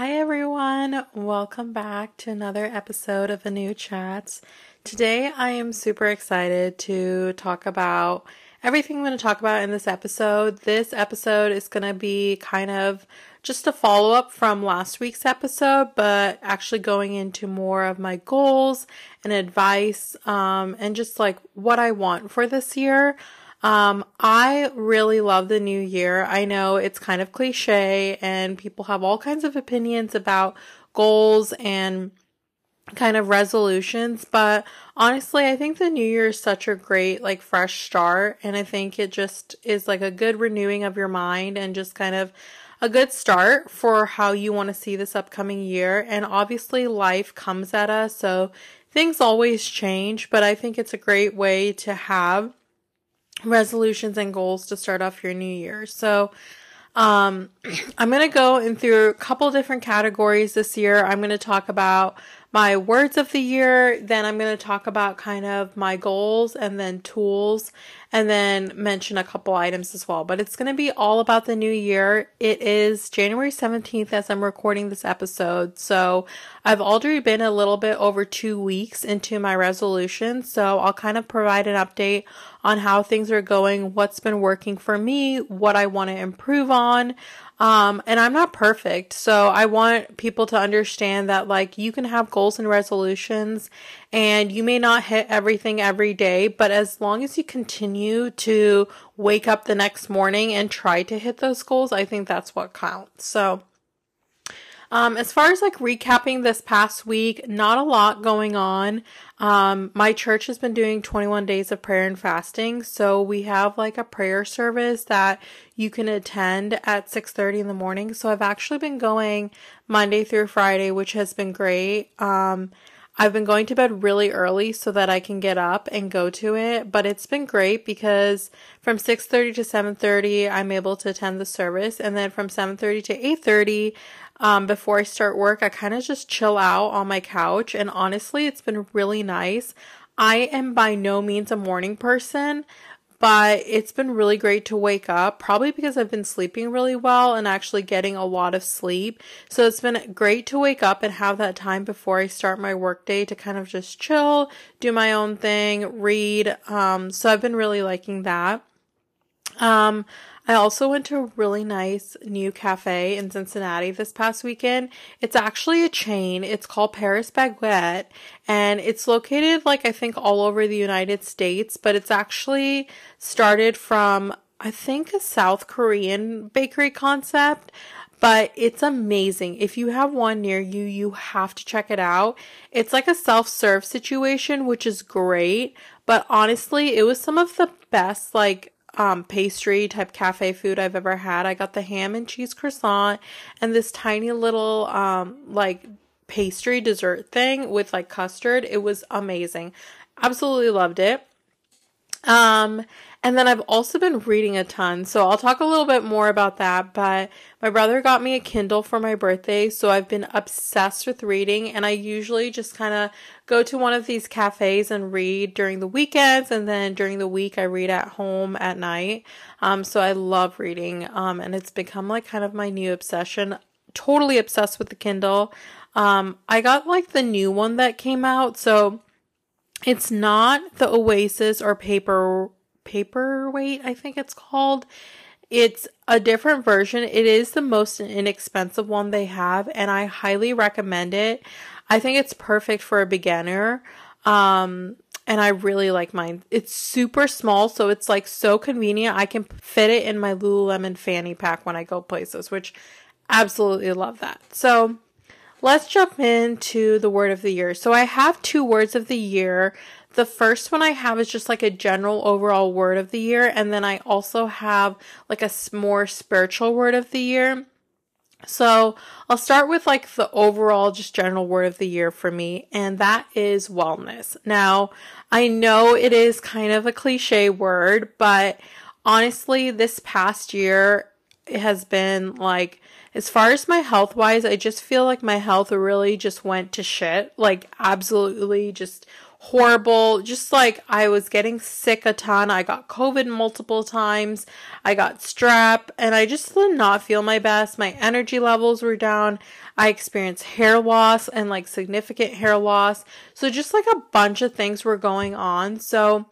Hi, everyone. Welcome back to another episode of A New Chats. Today, I am super excited to talk about everything I'm going to talk about in this episode. This episode is going to be kind of just a follow up from last week's episode, but actually going into more of my goals and advice um, and just like what I want for this year. Um, I really love the new year. I know it's kind of cliche and people have all kinds of opinions about goals and kind of resolutions, but honestly, I think the new year is such a great, like, fresh start. And I think it just is like a good renewing of your mind and just kind of a good start for how you want to see this upcoming year. And obviously, life comes at us, so things always change, but I think it's a great way to have resolutions and goals to start off your new year. So, um, I'm going to go in through a couple different categories this year. I'm going to talk about my words of the year, then I'm going to talk about kind of my goals and then tools, and then mention a couple items as well. But it's going to be all about the new year. It is January 17th as I'm recording this episode. So I've already been a little bit over two weeks into my resolution. So I'll kind of provide an update on how things are going, what's been working for me, what I want to improve on. Um, and I'm not perfect. So I want people to understand that like you can have goals and resolutions and you may not hit everything every day, but as long as you continue to wake up the next morning and try to hit those goals, I think that's what counts. So um, as far as like recapping this past week, not a lot going on. Um, my church has been doing 21 days of prayer and fasting. So we have like a prayer service that you can attend at 6:30 in the morning. So I've actually been going Monday through Friday, which has been great. Um, I've been going to bed really early so that I can get up and go to it, but it's been great because from 6:30 to 7:30 I'm able to attend the service and then from 7:30 to 8:30 um, before I start work, I kind of just chill out on my couch. And honestly, it's been really nice. I am by no means a morning person, but it's been really great to wake up, probably because I've been sleeping really well and actually getting a lot of sleep. So it's been great to wake up and have that time before I start my workday to kind of just chill, do my own thing, read. Um, so I've been really liking that. Um, I also went to a really nice new cafe in Cincinnati this past weekend. It's actually a chain. It's called Paris Baguette and it's located like I think all over the United States, but it's actually started from I think a South Korean bakery concept but it's amazing. If you have one near you, you have to check it out. It's like a self serve situation, which is great. But honestly, it was some of the best, like, um, pastry type cafe food I've ever had. I got the ham and cheese croissant and this tiny little um, like pastry dessert thing with like custard. It was amazing. Absolutely loved it. Um, and then I've also been reading a ton. So I'll talk a little bit more about that. But my brother got me a Kindle for my birthday. So I've been obsessed with reading. And I usually just kind of go to one of these cafes and read during the weekends. And then during the week, I read at home at night. Um, so I love reading. Um, and it's become like kind of my new obsession. Totally obsessed with the Kindle. Um, I got like the new one that came out. So it's not the Oasis or paper Paperwhite, I think it's called. It's a different version. It is the most inexpensive one they have, and I highly recommend it. I think it's perfect for a beginner. Um, and I really like mine. It's super small, so it's like so convenient. I can fit it in my Lululemon fanny pack when I go places, which absolutely love that. So let's jump into the word of the year. So I have two words of the year the first one I have is just like a general overall word of the year, and then I also have like a more spiritual word of the year. So I'll start with like the overall, just general word of the year for me, and that is wellness. Now, I know it is kind of a cliche word, but honestly, this past year it has been like, as far as my health wise, I just feel like my health really just went to shit. Like, absolutely just horrible. Just like I was getting sick a ton. I got COVID multiple times. I got strep and I just did not feel my best. My energy levels were down. I experienced hair loss and like significant hair loss. So just like a bunch of things were going on. So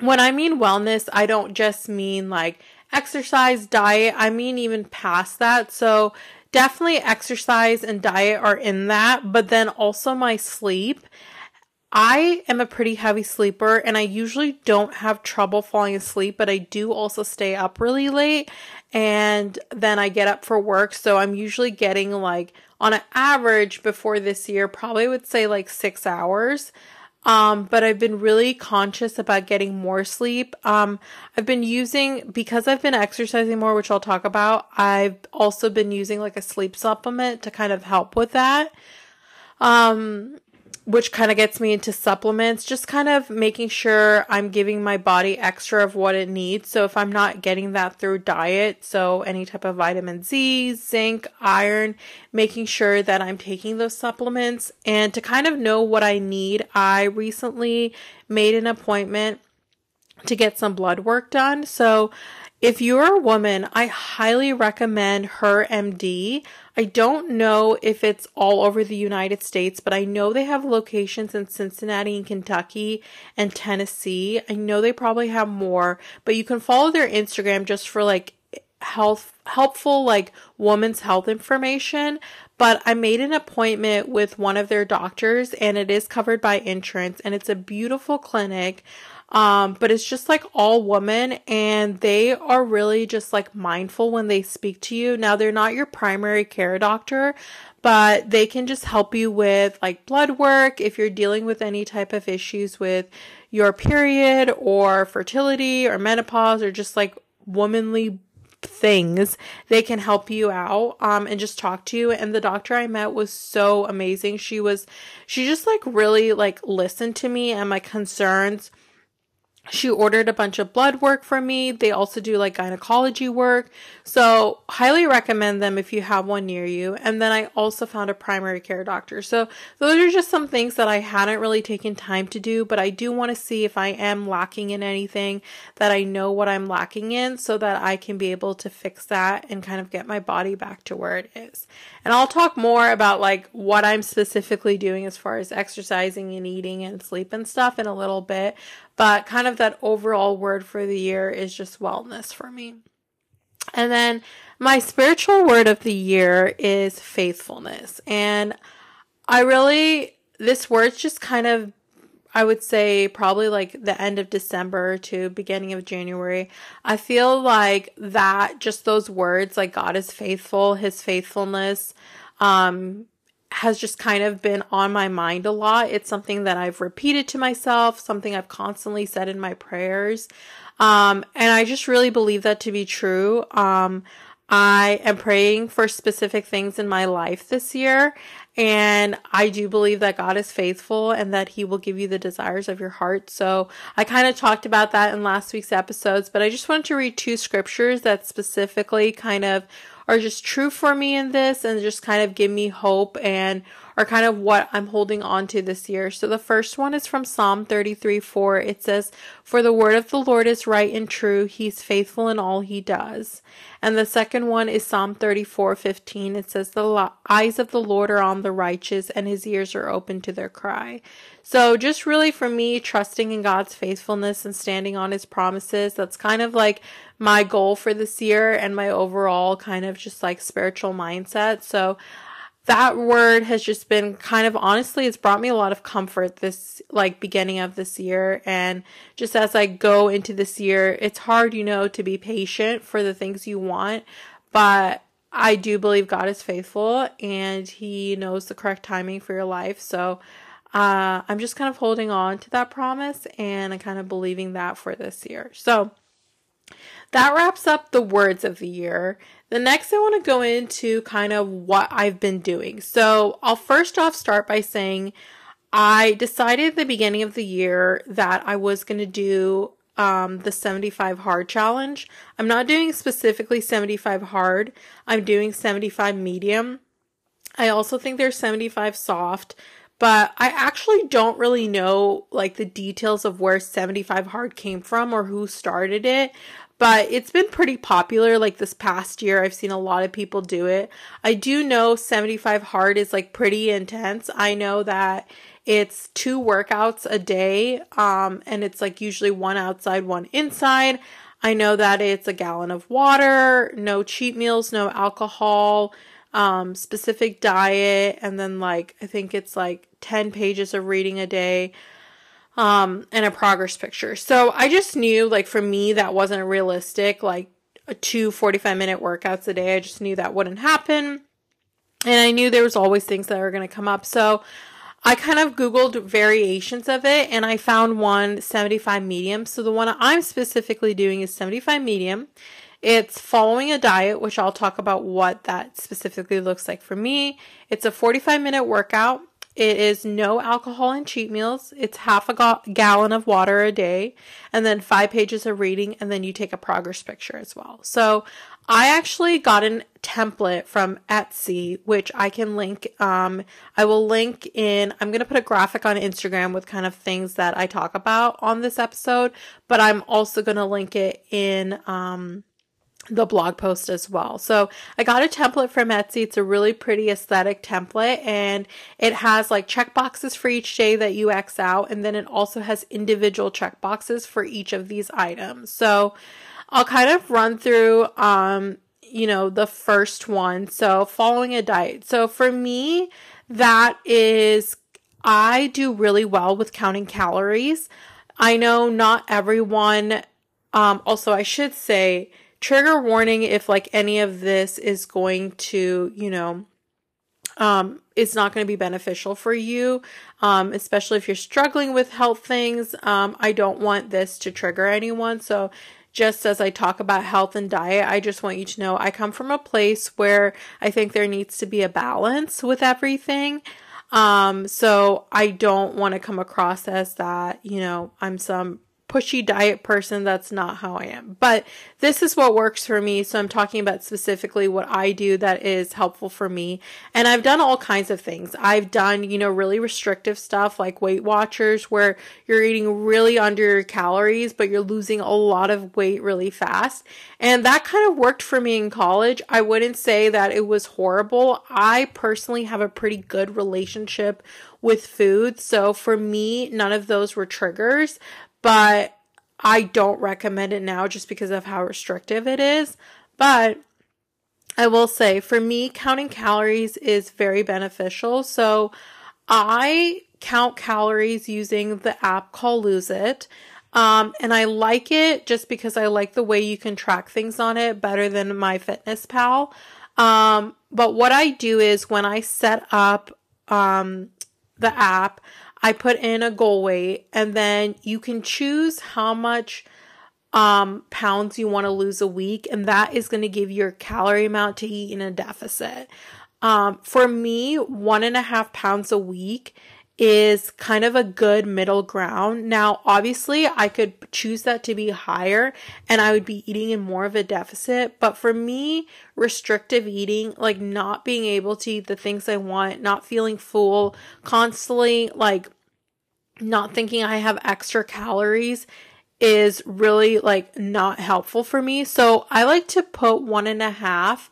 when I mean wellness, I don't just mean like exercise, diet. I mean even past that. So definitely exercise and diet are in that, but then also my sleep. I am a pretty heavy sleeper and I usually don't have trouble falling asleep, but I do also stay up really late and then I get up for work. So I'm usually getting like on an average before this year, probably would say like six hours. Um, but I've been really conscious about getting more sleep. Um, I've been using, because I've been exercising more, which I'll talk about, I've also been using like a sleep supplement to kind of help with that. Um, which kind of gets me into supplements, just kind of making sure I'm giving my body extra of what it needs. So if I'm not getting that through diet, so any type of vitamin D, zinc, iron, making sure that I'm taking those supplements and to kind of know what I need, I recently made an appointment to get some blood work done. So if you're a woman, I highly recommend HerMD. I don't know if it's all over the United States, but I know they have locations in Cincinnati and Kentucky and Tennessee. I know they probably have more, but you can follow their Instagram just for like health helpful like woman's health information but I made an appointment with one of their doctors and it is covered by insurance and it's a beautiful clinic um, but it's just like all women and they are really just like mindful when they speak to you. Now they're not your primary care doctor, but they can just help you with like blood work if you're dealing with any type of issues with your period or fertility or menopause or just like womanly things they can help you out um and just talk to you and the doctor i met was so amazing she was she just like really like listened to me and my concerns she ordered a bunch of blood work for me. They also do like gynecology work. So, highly recommend them if you have one near you. And then I also found a primary care doctor. So, those are just some things that I hadn't really taken time to do, but I do want to see if I am lacking in anything that I know what I'm lacking in so that I can be able to fix that and kind of get my body back to where it is. And I'll talk more about like what I'm specifically doing as far as exercising and eating and sleep and stuff in a little bit. But kind of that overall word for the year is just wellness for me. And then my spiritual word of the year is faithfulness. And I really, this word's just kind of, I would say probably like the end of December to beginning of January. I feel like that, just those words, like God is faithful, his faithfulness, um, has just kind of been on my mind a lot. It's something that I've repeated to myself, something I've constantly said in my prayers. Um, and I just really believe that to be true. Um, I am praying for specific things in my life this year. And I do believe that God is faithful and that He will give you the desires of your heart. So I kind of talked about that in last week's episodes, but I just wanted to read two scriptures that specifically kind of are just true for me in this and just kind of give me hope and are kind of what I'm holding on to this year. So the first one is from Psalm 33 4. It says, For the word of the Lord is right and true. He's faithful in all he does. And the second one is Psalm 34 15. It says, The eyes of the Lord are on the righteous, and his ears are open to their cry. So, just really for me, trusting in God's faithfulness and standing on his promises, that's kind of like my goal for this year and my overall kind of just like spiritual mindset. So, that word has just been kind of honestly it's brought me a lot of comfort this like beginning of this year and just as I go into this year it's hard you know to be patient for the things you want but I do believe God is faithful and he knows the correct timing for your life so uh, I'm just kind of holding on to that promise and I'm kind of believing that for this year so that wraps up the words of the year. The next, I want to go into kind of what I've been doing. So, I'll first off start by saying I decided at the beginning of the year that I was going to do um, the 75 hard challenge. I'm not doing specifically 75 hard, I'm doing 75 medium. I also think there's 75 soft, but I actually don't really know like the details of where 75 hard came from or who started it. But it's been pretty popular like this past year. I've seen a lot of people do it. I do know 75 hard is like pretty intense. I know that it's two workouts a day um and it's like usually one outside, one inside. I know that it's a gallon of water, no cheat meals, no alcohol, um, specific diet, and then like I think it's like 10 pages of reading a day. Um, and a progress picture. So I just knew like for me that wasn't realistic, like two 45 minute workouts a day. I just knew that wouldn't happen. And I knew there was always things that were going to come up. So I kind of Googled variations of it and I found one 75 medium. So the one I'm specifically doing is 75 medium. It's following a diet, which I'll talk about what that specifically looks like for me. It's a 45 minute workout. It is no alcohol and cheat meals. It's half a ga- gallon of water a day and then five pages of reading and then you take a progress picture as well. So I actually got a template from Etsy, which I can link. Um, I will link in, I'm going to put a graphic on Instagram with kind of things that I talk about on this episode, but I'm also going to link it in, um, the blog post as well. So I got a template from Etsy. It's a really pretty aesthetic template and it has like check boxes for each day that you X out. And then it also has individual check boxes for each of these items. So I'll kind of run through, um, you know, the first one. So, following a diet. So, for me, that is, I do really well with counting calories. I know not everyone, um, also, I should say, trigger warning if like any of this is going to, you know, um, it's not going to be beneficial for you, um, especially if you're struggling with health things. Um, I don't want this to trigger anyone. So just as I talk about health and diet, I just want you to know I come from a place where I think there needs to be a balance with everything. Um, so I don't want to come across as that, you know, I'm some pushy diet person. That's not how I am. But this is what works for me. So I'm talking about specifically what I do that is helpful for me. And I've done all kinds of things. I've done, you know, really restrictive stuff like Weight Watchers where you're eating really under your calories, but you're losing a lot of weight really fast. And that kind of worked for me in college. I wouldn't say that it was horrible. I personally have a pretty good relationship with food. So for me, none of those were triggers, but I don't recommend it now just because of how restrictive it is. But I will say for me, counting calories is very beneficial. So I count calories using the app called Lose It. Um, and I like it just because I like the way you can track things on it better than my MyFitnessPal. Um, but what I do is when I set up um, the app, I put in a goal weight and then you can choose how much um, pounds you want to lose a week, and that is going to give your calorie amount to eat in a deficit. Um, for me, one and a half pounds a week is kind of a good middle ground. Now, obviously, I could choose that to be higher and I would be eating in more of a deficit. But for me, restrictive eating, like not being able to eat the things I want, not feeling full, constantly like not thinking I have extra calories is really like not helpful for me. So I like to put one and a half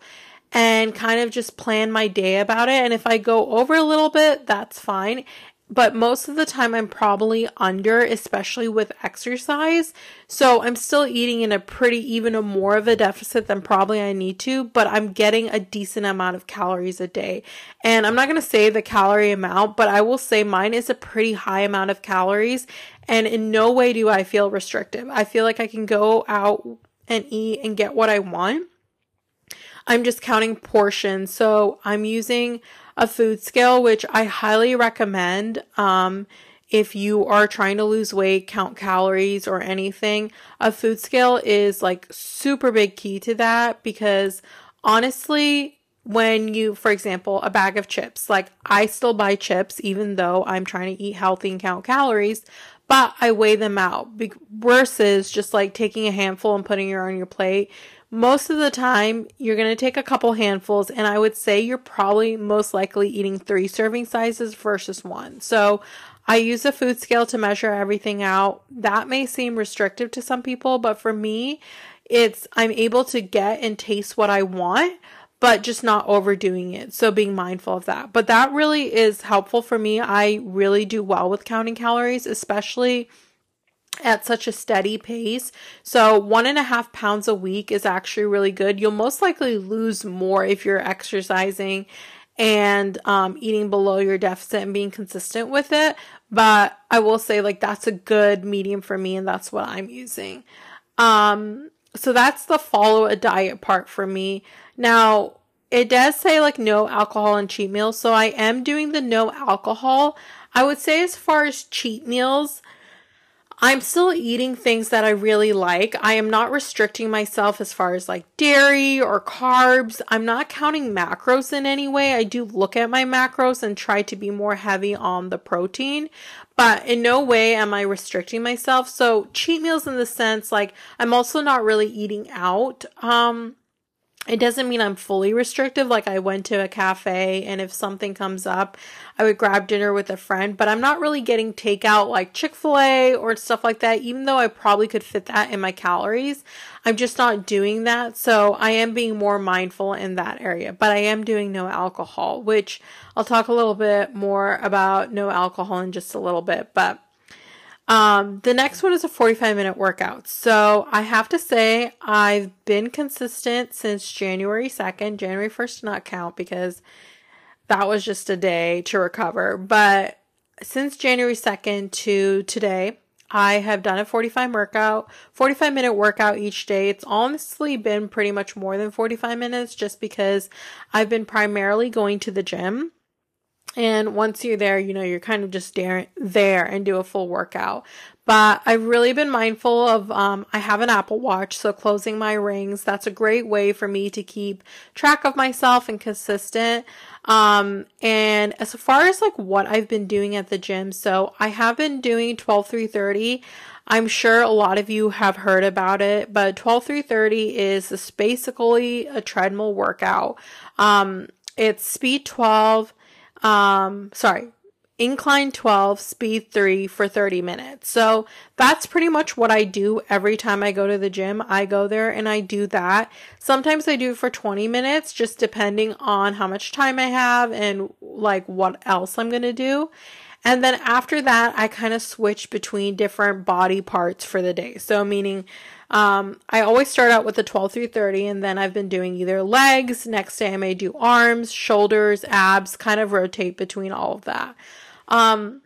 and kind of just plan my day about it. And if I go over a little bit, that's fine but most of the time I'm probably under, especially with exercise. So I'm still eating in a pretty, even a more of a deficit than probably I need to, but I'm getting a decent amount of calories a day. And I'm not going to say the calorie amount, but I will say mine is a pretty high amount of calories. And in no way do I feel restrictive. I feel like I can go out and eat and get what I want. I'm just counting portions. So I'm using a food scale, which I highly recommend. Um, if you are trying to lose weight, count calories or anything, a food scale is like super big key to that because honestly, when you, for example, a bag of chips, like I still buy chips even though I'm trying to eat healthy and count calories, but I weigh them out versus just like taking a handful and putting it on your plate most of the time you're going to take a couple handfuls and I would say you're probably most likely eating 3 serving sizes versus 1. So I use a food scale to measure everything out. That may seem restrictive to some people, but for me, it's I'm able to get and taste what I want, but just not overdoing it. So being mindful of that. But that really is helpful for me. I really do well with counting calories, especially at such a steady pace. So, one and a half pounds a week is actually really good. You'll most likely lose more if you're exercising and um, eating below your deficit and being consistent with it. But I will say, like, that's a good medium for me, and that's what I'm using. Um, so, that's the follow a diet part for me. Now, it does say like no alcohol and cheat meals. So, I am doing the no alcohol. I would say, as far as cheat meals, I'm still eating things that I really like. I am not restricting myself as far as like dairy or carbs. I'm not counting macros in any way. I do look at my macros and try to be more heavy on the protein, but in no way am I restricting myself. So cheat meals in the sense like I'm also not really eating out. Um it doesn't mean I'm fully restrictive. Like I went to a cafe and if something comes up, I would grab dinner with a friend, but I'm not really getting takeout like Chick-fil-A or stuff like that, even though I probably could fit that in my calories. I'm just not doing that. So I am being more mindful in that area, but I am doing no alcohol, which I'll talk a little bit more about no alcohol in just a little bit, but um, the next one is a 45 minute workout. So I have to say, I've been consistent since January 2nd. January 1st not count because that was just a day to recover. But since January 2nd to today, I have done a 45 workout, 45 minute workout each day. It's honestly been pretty much more than 45 minutes just because I've been primarily going to the gym. And once you're there, you know, you're kind of just there, there and do a full workout. But I've really been mindful of, um, I have an Apple Watch, so closing my rings, that's a great way for me to keep track of myself and consistent. Um, and as far as like what I've been doing at the gym, so I have been doing 12 330. I'm sure a lot of you have heard about it, but 12 330 is basically a treadmill workout. Um, it's speed 12 um, sorry, incline 12, speed 3 for 30 minutes. So that's pretty much what I do every time I go to the gym. I go there and I do that. Sometimes I do for 20 minutes, just depending on how much time I have and like what else I'm going to do. And then after that, I kind of switch between different body parts for the day. So, meaning um, I always start out with the 12 through 30, and then I've been doing either legs. Next day, I may do arms, shoulders, abs, kind of rotate between all of that. Um,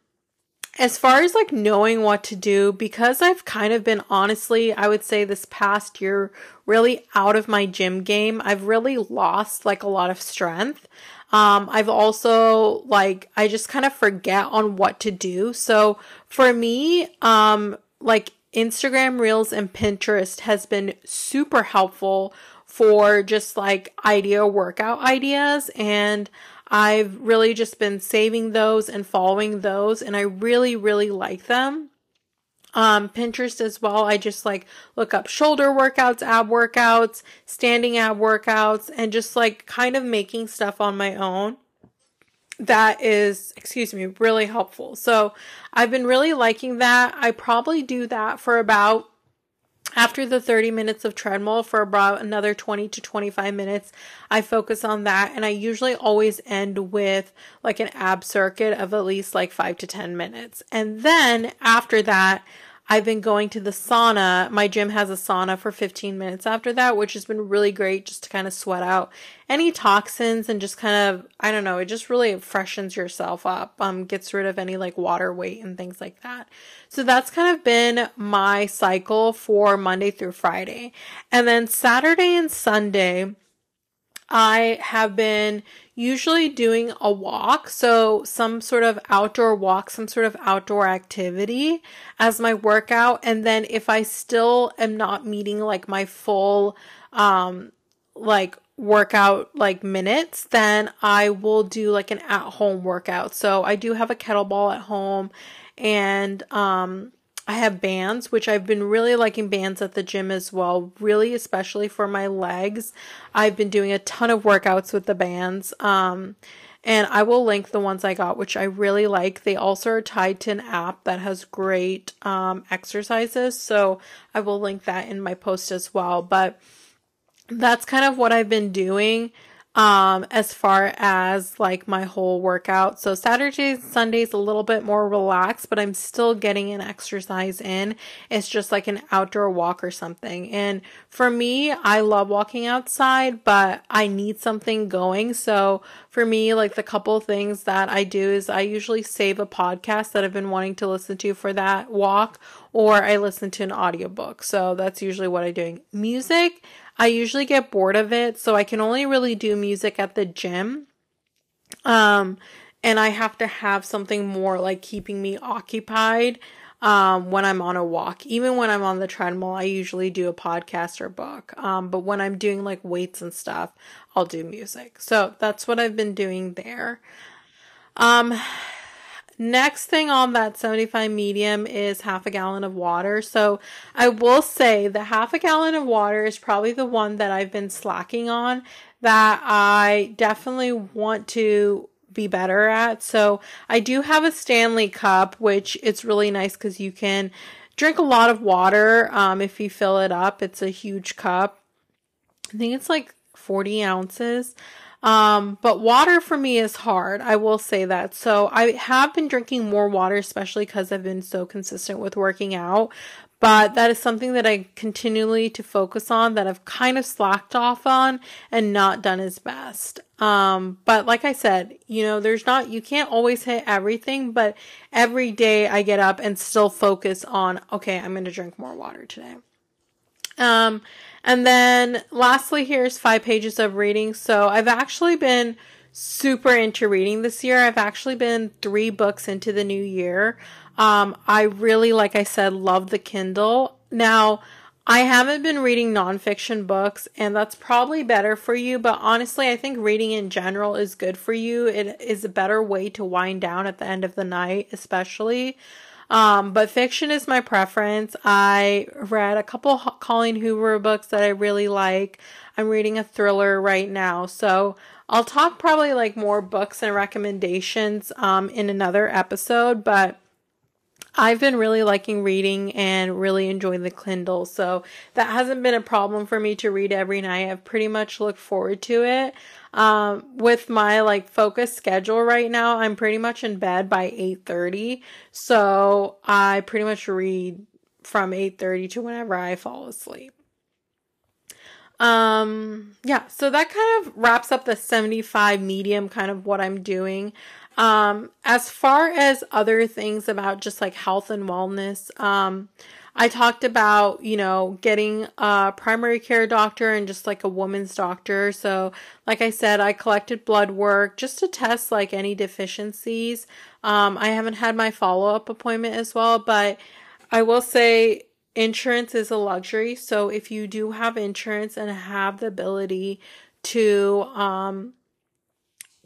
as far as like knowing what to do, because I've kind of been honestly, I would say this past year really out of my gym game, I've really lost like a lot of strength. Um, I've also like, I just kind of forget on what to do. So for me, um, like Instagram Reels and Pinterest has been super helpful for just like idea workout ideas. And I've really just been saving those and following those. And I really, really like them. Um, Pinterest as well. I just like look up shoulder workouts, ab workouts, standing ab workouts, and just like kind of making stuff on my own that is, excuse me, really helpful. So I've been really liking that. I probably do that for about after the 30 minutes of treadmill for about another 20 to 25 minutes i focus on that and i usually always end with like an ab circuit of at least like 5 to 10 minutes and then after that I've been going to the sauna. My gym has a sauna for 15 minutes after that, which has been really great just to kind of sweat out any toxins and just kind of, I don't know, it just really freshens yourself up, um, gets rid of any like water weight and things like that. So that's kind of been my cycle for Monday through Friday. And then Saturday and Sunday, I have been usually doing a walk, so some sort of outdoor walk, some sort of outdoor activity as my workout. And then if I still am not meeting like my full, um, like workout like minutes, then I will do like an at home workout. So I do have a kettlebell at home and, um, I have bands, which I've been really liking bands at the gym as well, really, especially for my legs. I've been doing a ton of workouts with the bands. Um, and I will link the ones I got, which I really like. They also are tied to an app that has great um, exercises. So I will link that in my post as well. But that's kind of what I've been doing um as far as like my whole workout. So saturdays sundays a little bit more relaxed but i'm still getting an exercise in. It's just like an outdoor walk or something. And for me i love walking outside but i need something going. So for me like the couple things that i do is i usually save a podcast that i've been wanting to listen to for that walk or i listen to an audiobook. So that's usually what i'm doing. Music I usually get bored of it, so I can only really do music at the gym. Um, and I have to have something more like keeping me occupied um, when I'm on a walk. Even when I'm on the treadmill, I usually do a podcast or book. Um, but when I'm doing like weights and stuff, I'll do music. So that's what I've been doing there. Um, Next thing on that 75 medium is half a gallon of water. So I will say the half a gallon of water is probably the one that I've been slacking on that I definitely want to be better at. So I do have a Stanley cup, which it's really nice because you can drink a lot of water um, if you fill it up. It's a huge cup. I think it's like 40 ounces. Um, but water for me is hard. I will say that. So I have been drinking more water, especially because I've been so consistent with working out. But that is something that I continually to focus on that I've kind of slacked off on and not done as best. Um, but like I said, you know, there's not, you can't always hit everything, but every day I get up and still focus on, okay, I'm going to drink more water today. Um, and then lastly, here's five pages of reading. So I've actually been super into reading this year. I've actually been three books into the new year. Um, I really, like I said, love the Kindle. Now, I haven't been reading nonfiction books, and that's probably better for you, but honestly, I think reading in general is good for you. It is a better way to wind down at the end of the night, especially. Um, but fiction is my preference. I read a couple Colleen Hoover books that I really like. I'm reading a thriller right now. So I'll talk probably like more books and recommendations um, in another episode, but I've been really liking reading and really enjoying the Kindle. So that hasn't been a problem for me to read every night. I've pretty much looked forward to it. Um, with my like focus schedule right now, I'm pretty much in bed by 8:30. So I pretty much read from 8:30 to whenever I fall asleep. Um, yeah, so that kind of wraps up the 75 medium kind of what I'm doing. Um, as far as other things about just like health and wellness, um, I talked about, you know, getting a primary care doctor and just like a woman's doctor. So, like I said, I collected blood work just to test like any deficiencies. Um, I haven't had my follow up appointment as well, but I will say insurance is a luxury. So, if you do have insurance and have the ability to, um,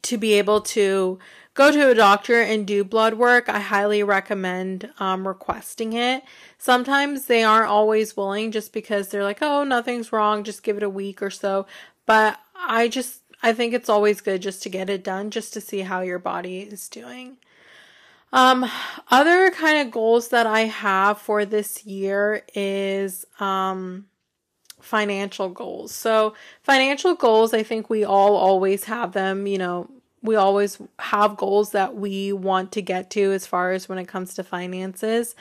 to be able to go to a doctor and do blood work, I highly recommend um, requesting it. Sometimes they aren't always willing just because they're like, oh, nothing's wrong, just give it a week or so. But I just, I think it's always good just to get it done just to see how your body is doing. Um, other kind of goals that I have for this year is, um, financial goals. So financial goals, I think we all always have them, you know, we always have goals that we want to get to as far as when it comes to finances.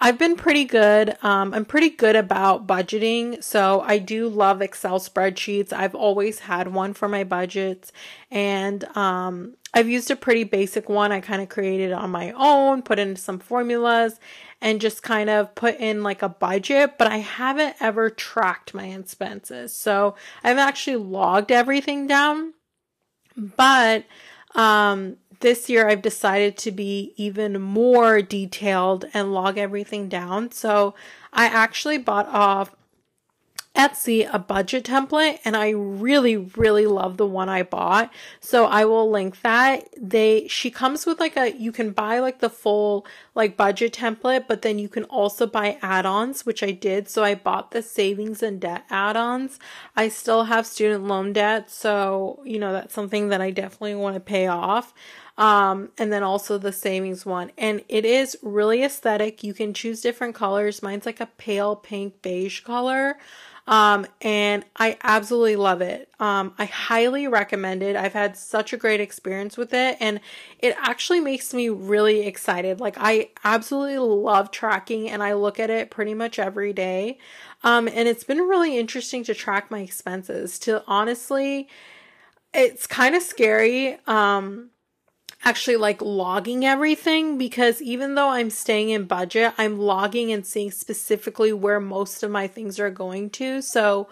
I've been pretty good. Um, I'm pretty good about budgeting. So I do love Excel spreadsheets. I've always had one for my budgets and, um, I've used a pretty basic one. I kind of created on my own, put in some formulas and just kind of put in like a budget, but I haven't ever tracked my expenses. So I've actually logged everything down, but um, this year I've decided to be even more detailed and log everything down. So I actually bought off Etsy a budget template and I really really love the one I bought. So I will link that. They she comes with like a you can buy like the full like budget template, but then you can also buy add-ons, which I did. So I bought the savings and debt add-ons. I still have student loan debt, so you know that's something that I definitely want to pay off. Um, and then also the savings one. And it is really aesthetic. You can choose different colors. Mine's like a pale pink beige color. Um, and I absolutely love it. Um, I highly recommend it. I've had such a great experience with it and it actually makes me really excited. Like I absolutely love tracking and I look at it pretty much every day. Um, and it's been really interesting to track my expenses to honestly, it's kind of scary. Um, actually like logging everything because even though I'm staying in budget, I'm logging and seeing specifically where most of my things are going to. So,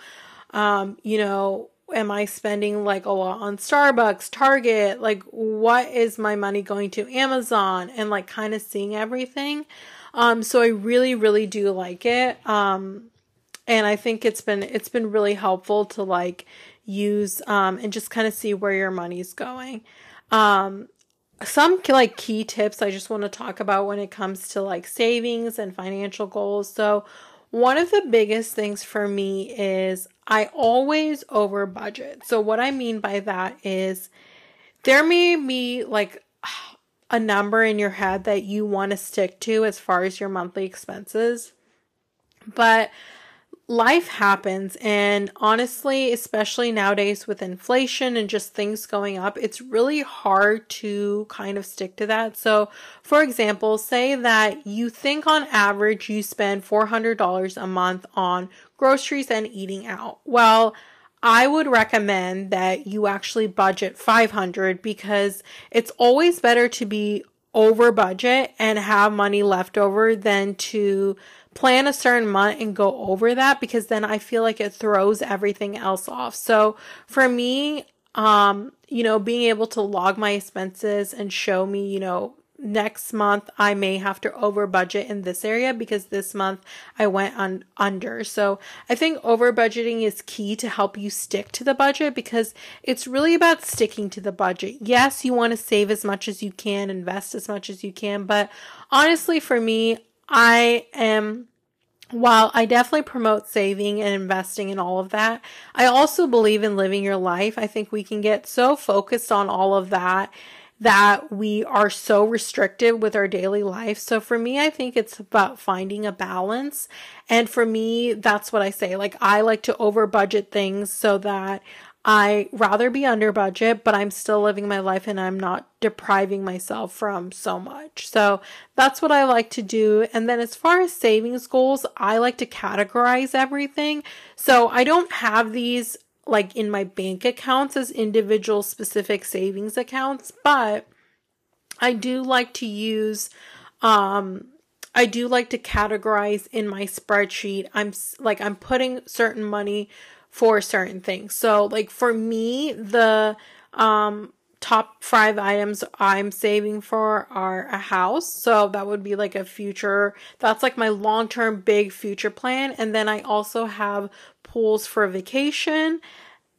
um, you know, am I spending like a lot on Starbucks, Target? Like, what is my money going to Amazon and like kind of seeing everything? Um, so I really, really do like it. Um, and I think it's been, it's been really helpful to like use, um, and just kind of see where your money's going. Um, some like key tips I just want to talk about when it comes to like savings and financial goals. So, one of the biggest things for me is I always over budget. So, what I mean by that is there may be like a number in your head that you want to stick to as far as your monthly expenses. But life happens and honestly especially nowadays with inflation and just things going up it's really hard to kind of stick to that. So for example say that you think on average you spend $400 a month on groceries and eating out. Well I would recommend that you actually budget 500 because it's always better to be over budget and have money left over than to plan a certain month and go over that because then I feel like it throws everything else off. So for me, um, you know, being able to log my expenses and show me, you know, next month I may have to over budget in this area because this month I went on under. So I think over budgeting is key to help you stick to the budget because it's really about sticking to the budget. Yes, you want to save as much as you can, invest as much as you can, but honestly for me, I am while I definitely promote saving and investing and all of that, I also believe in living your life. I think we can get so focused on all of that that we are so restrictive with our daily life. So for me, I think it's about finding a balance. And for me, that's what I say. Like I like to over budget things so that I rather be under budget, but I'm still living my life and I'm not depriving myself from so much. So that's what I like to do. And then as far as savings goals, I like to categorize everything. So I don't have these like in my bank accounts as individual specific savings accounts, but I do like to use um I do like to categorize in my spreadsheet. I'm like I'm putting certain money for certain things. So like for me, the um top five items I'm saving for are a house. So that would be like a future, that's like my long term big future plan. And then I also have pools for vacation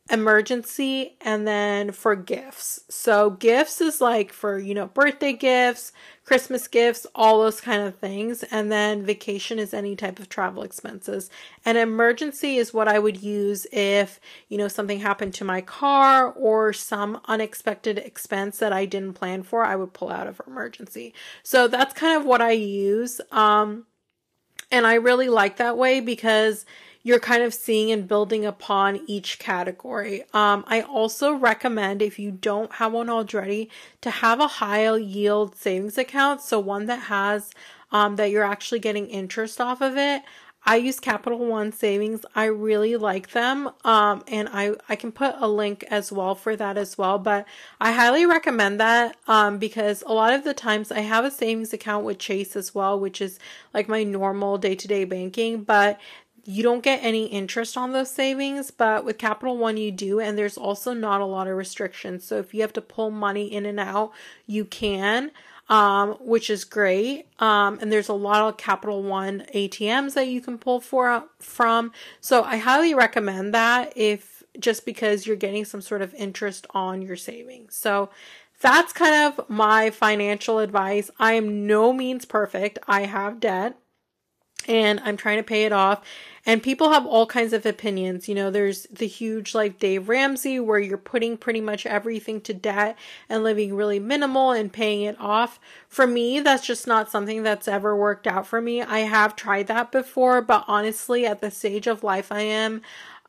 emergency and then for gifts. So gifts is like for, you know, birthday gifts, Christmas gifts, all those kind of things. And then vacation is any type of travel expenses. And emergency is what I would use if, you know, something happened to my car or some unexpected expense that I didn't plan for, I would pull out of emergency. So that's kind of what I use. Um and I really like that way because you're kind of seeing and building upon each category. Um, I also recommend if you don't have one already to have a high yield savings account. So one that has, um, that you're actually getting interest off of it. I use Capital One Savings. I really like them. Um, and I, I can put a link as well for that as well. But I highly recommend that, um, because a lot of the times I have a savings account with Chase as well, which is like my normal day to day banking. But you don't get any interest on those savings, but with Capital One, you do. And there's also not a lot of restrictions. So if you have to pull money in and out, you can. um, which is great. Um, and there's a lot of Capital One ATMs that you can pull for from. So I highly recommend that if just because you're getting some sort of interest on your savings. So that's kind of my financial advice. I am no means perfect. I have debt and I'm trying to pay it off. And people have all kinds of opinions. You know, there's the huge like Dave Ramsey where you're putting pretty much everything to debt and living really minimal and paying it off. For me, that's just not something that's ever worked out for me. I have tried that before, but honestly, at the stage of life I am,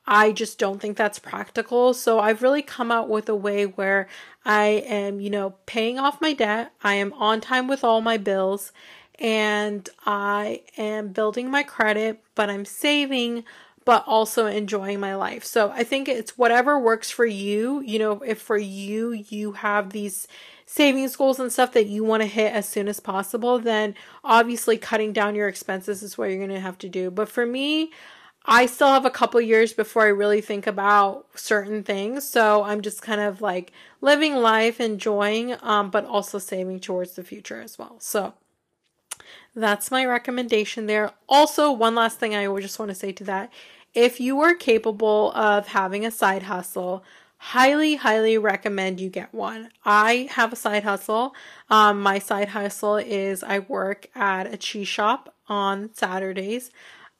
I just don't think that's practical. So I've really come out with a way where I am, you know, paying off my debt. I am on time with all my bills and I am building my credit, but I'm saving, but also enjoying my life. So I think it's whatever works for you. You know, if for you, you have these savings goals and stuff that you want to hit as soon as possible, then obviously cutting down your expenses is what you're going to have to do. But for me, I still have a couple years before I really think about certain things. So I'm just kind of like living life, enjoying, um, but also saving towards the future as well. So that's my recommendation there. Also, one last thing I just want to say to that. If you are capable of having a side hustle, highly, highly recommend you get one. I have a side hustle. Um, my side hustle is I work at a cheese shop on Saturdays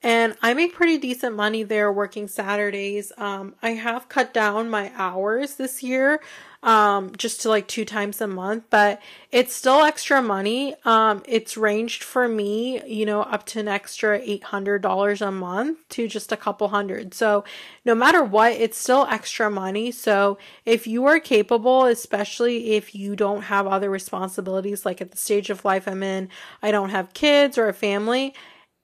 and I make pretty decent money there working Saturdays. Um, I have cut down my hours this year, um, just to like two times a month, but it's still extra money. Um, it's ranged for me, you know, up to an extra $800 a month to just a couple hundred. So no matter what, it's still extra money. So if you are capable, especially if you don't have other responsibilities, like at the stage of life I'm in, I don't have kids or a family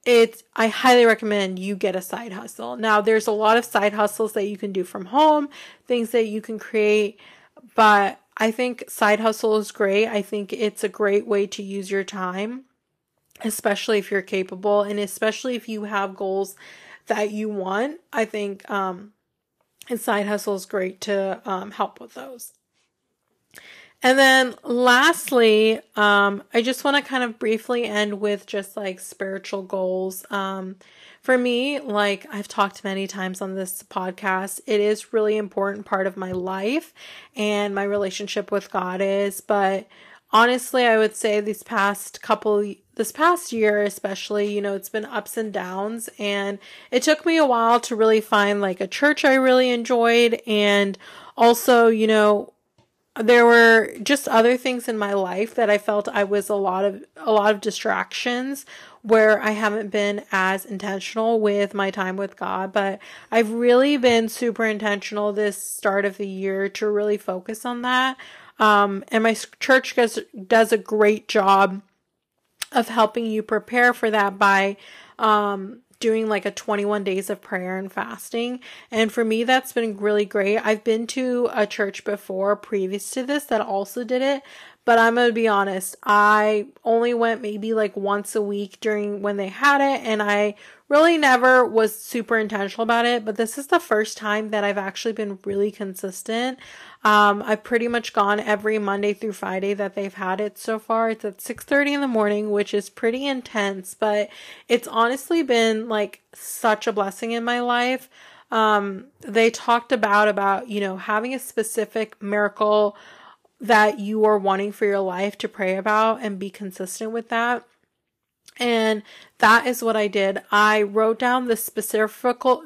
it's I highly recommend you get a side hustle. Now there's a lot of side hustles that you can do from home, things that you can create, but I think side hustle is great. I think it's a great way to use your time, especially if you're capable and especially if you have goals that you want. I think um a side hustle is great to um, help with those. And then lastly, um, I just want to kind of briefly end with just like spiritual goals. Um, for me, like I've talked many times on this podcast, it is really important part of my life and my relationship with God is, but honestly, I would say these past couple this past year especially, you know, it's been ups and downs and it took me a while to really find like a church I really enjoyed and also, you know, there were just other things in my life that I felt I was a lot of a lot of distractions where I haven't been as intentional with my time with God, but I've really been super intentional this start of the year to really focus on that. Um, and my church does does a great job of helping you prepare for that by um, doing like a 21 days of prayer and fasting. And for me, that's been really great. I've been to a church before previous to this that also did it, but I'm going to be honest, I only went maybe like once a week during when they had it, and I really never was super intentional about it. But this is the first time that I've actually been really consistent. Um, I've pretty much gone every Monday through Friday that they've had it so far. It's at 6:30 in the morning, which is pretty intense, but it's honestly been like such a blessing in my life. Um, they talked about about you know having a specific miracle that you are wanting for your life to pray about and be consistent with that. And that is what I did. I wrote down the specific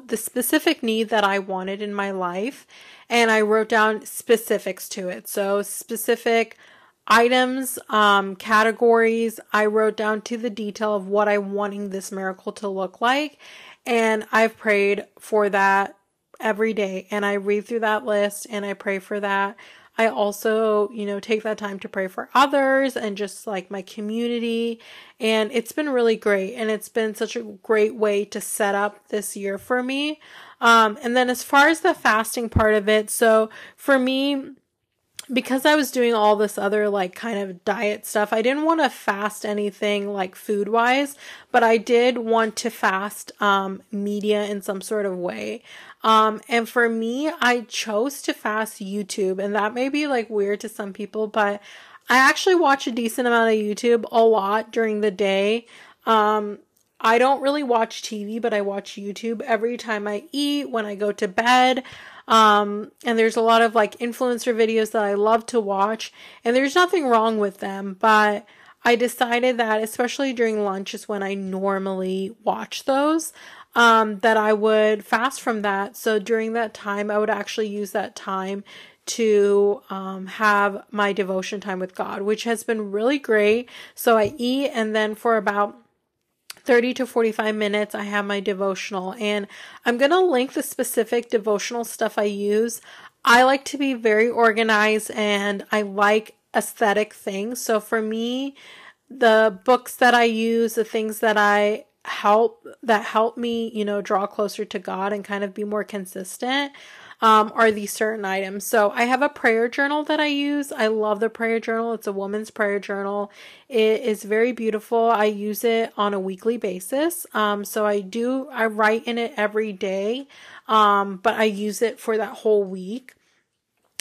the specific need that I wanted in my life and I wrote down specifics to it. So specific items, um, categories. I wrote down to the detail of what I'm wanting this miracle to look like. And I've prayed for that every day. And I read through that list and I pray for that. I also, you know, take that time to pray for others and just like my community. And it's been really great. And it's been such a great way to set up this year for me. Um, and then as far as the fasting part of it, so for me, because I was doing all this other like kind of diet stuff, I didn't want to fast anything like food wise, but I did want to fast um, media in some sort of way. Um, and for me, I chose to fast YouTube, and that may be like weird to some people, but I actually watch a decent amount of YouTube a lot during the day. Um, I don't really watch TV, but I watch YouTube every time I eat, when I go to bed. Um, and there's a lot of like influencer videos that I love to watch, and there's nothing wrong with them, but I decided that, especially during lunch, is when I normally watch those, um, that I would fast from that. So during that time, I would actually use that time to um, have my devotion time with God, which has been really great. So I eat, and then for about 30 to 45 minutes, I have my devotional, and I'm going to link the specific devotional stuff I use. I like to be very organized and I like aesthetic things. So for me, the books that I use, the things that I help that help me, you know, draw closer to God and kind of be more consistent um, are these certain items. So I have a prayer journal that I use. I love the prayer journal. It's a woman's prayer journal. It is very beautiful. I use it on a weekly basis. Um, so I do, I write in it every day, um, but I use it for that whole week.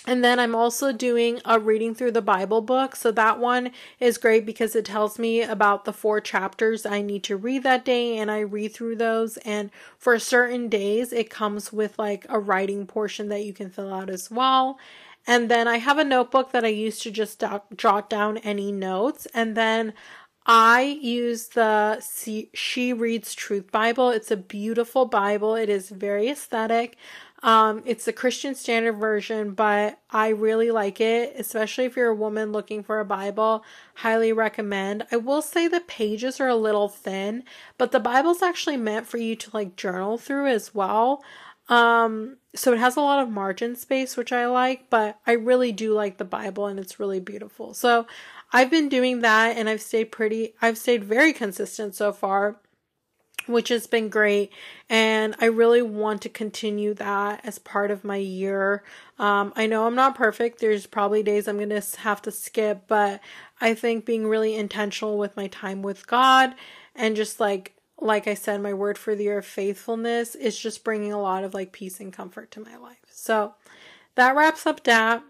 And then I'm also doing a reading through the Bible book. So that one is great because it tells me about the four chapters I need to read that day and I read through those. And for certain days, it comes with like a writing portion that you can fill out as well. And then I have a notebook that I use to just jot down any notes. And then I use the She Reads Truth Bible. It's a beautiful Bible. It is very aesthetic. Um, it's the Christian Standard Version, but I really like it, especially if you're a woman looking for a Bible. Highly recommend. I will say the pages are a little thin, but the Bible's actually meant for you to like journal through as well. Um, so it has a lot of margin space, which I like, but I really do like the Bible and it's really beautiful. So I've been doing that and I've stayed pretty, I've stayed very consistent so far which has been great. And I really want to continue that as part of my year. Um, I know I'm not perfect. There's probably days I'm going to have to skip, but I think being really intentional with my time with God and just like, like I said, my word for the year of faithfulness is just bringing a lot of like peace and comfort to my life. So that wraps up that.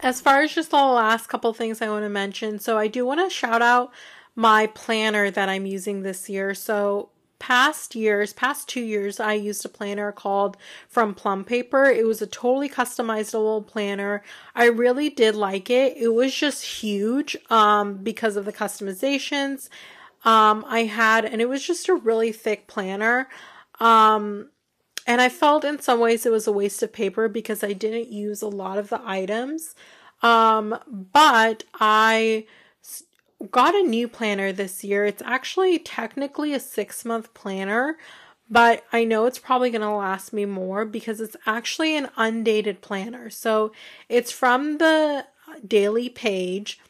As far as just the last couple things I want to mention, so I do want to shout out my planner that I'm using this year. So past years, past two years, I used a planner called From Plum Paper. It was a totally customizable planner. I really did like it. It was just huge um, because of the customizations um, I had, and it was just a really thick planner. Um, and I felt in some ways it was a waste of paper because I didn't use a lot of the items. Um, but I got a new planner this year. It's actually technically a six month planner, but I know it's probably going to last me more because it's actually an undated planner. So it's from the daily page.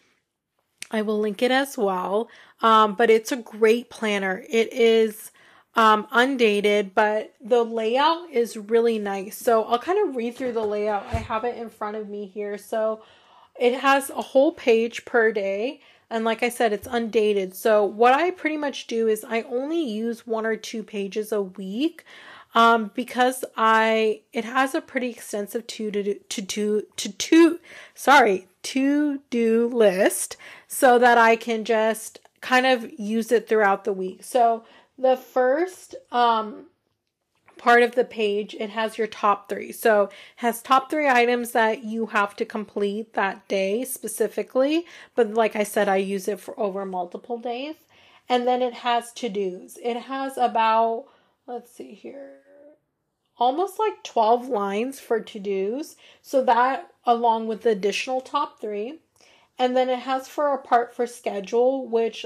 I will link it as well. Um, but it's a great planner. It is um, undated, but the layout is really nice. So I'll kind of read through the layout. I have it in front of me here. So it has a whole page per day. And like I said, it's undated. So what I pretty much do is I only use one or two pages a week um, because I it has a pretty extensive to to to to to, to sorry to do list so that I can just kind of use it throughout the week. So the first um part of the page, it has your top three. So has top three items that you have to complete that day specifically. But like I said, I use it for over multiple days. And then it has to-dos. It has about, let's see here, almost like 12 lines for to-dos. So that along with the additional top three. And then it has for a part for schedule, which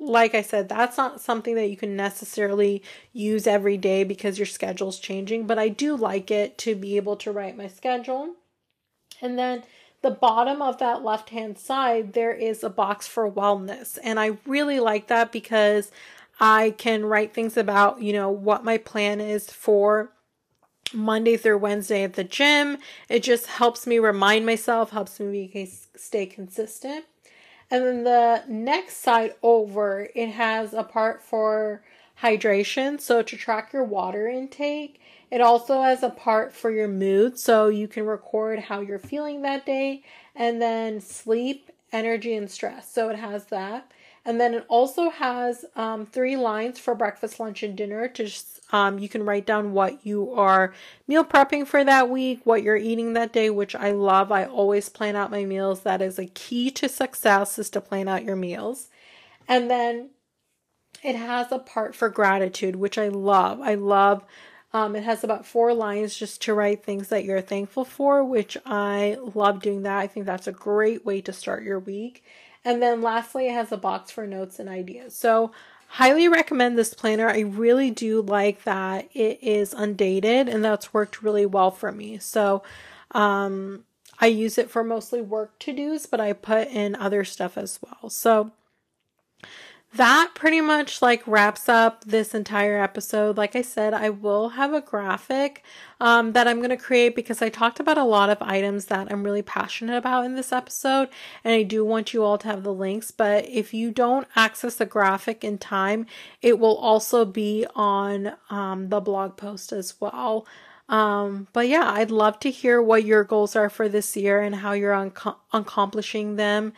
like I said, that's not something that you can necessarily use every day because your schedule's changing, but I do like it to be able to write my schedule. And then the bottom of that left hand side, there is a box for wellness. And I really like that because I can write things about, you know, what my plan is for Monday through Wednesday at the gym. It just helps me remind myself, helps me stay consistent. And then the next side over, it has a part for hydration, so to track your water intake. It also has a part for your mood, so you can record how you're feeling that day, and then sleep energy and stress. So it has that. And then it also has um, three lines for breakfast, lunch, and dinner. To um, you can write down what you are meal prepping for that week, what you're eating that day, which I love. I always plan out my meals. That is a key to success is to plan out your meals. And then it has a part for gratitude, which I love. I love. Um, it has about four lines just to write things that you're thankful for, which I love doing that. I think that's a great way to start your week. And then lastly, it has a box for notes and ideas. So, highly recommend this planner. I really do like that it is undated and that's worked really well for me. So, um, I use it for mostly work to dos, but I put in other stuff as well. So, that pretty much like wraps up this entire episode. Like I said, I will have a graphic um, that I'm going to create because I talked about a lot of items that I'm really passionate about in this episode, and I do want you all to have the links. But if you don't access the graphic in time, it will also be on um, the blog post as well. Um, but yeah, I'd love to hear what your goals are for this year and how you're un- accomplishing them.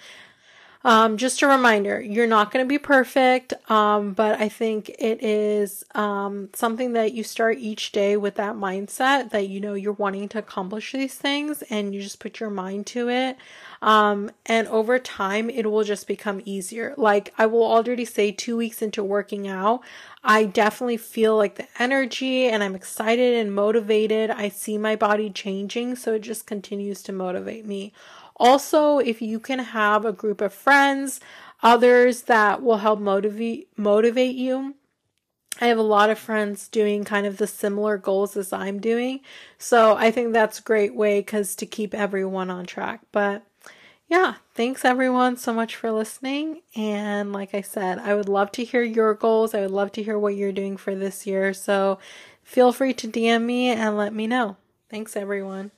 Um, just a reminder, you're not going to be perfect, um, but I think it is um, something that you start each day with that mindset that you know you're wanting to accomplish these things and you just put your mind to it. Um, and over time, it will just become easier. Like I will already say, two weeks into working out, I definitely feel like the energy and I'm excited and motivated. I see my body changing, so it just continues to motivate me. Also, if you can have a group of friends, others that will help motivate motivate you. I have a lot of friends doing kind of the similar goals as I'm doing. So I think that's a great way cuz to keep everyone on track. But yeah, thanks everyone so much for listening. And like I said, I would love to hear your goals. I would love to hear what you're doing for this year. So feel free to DM me and let me know. Thanks everyone.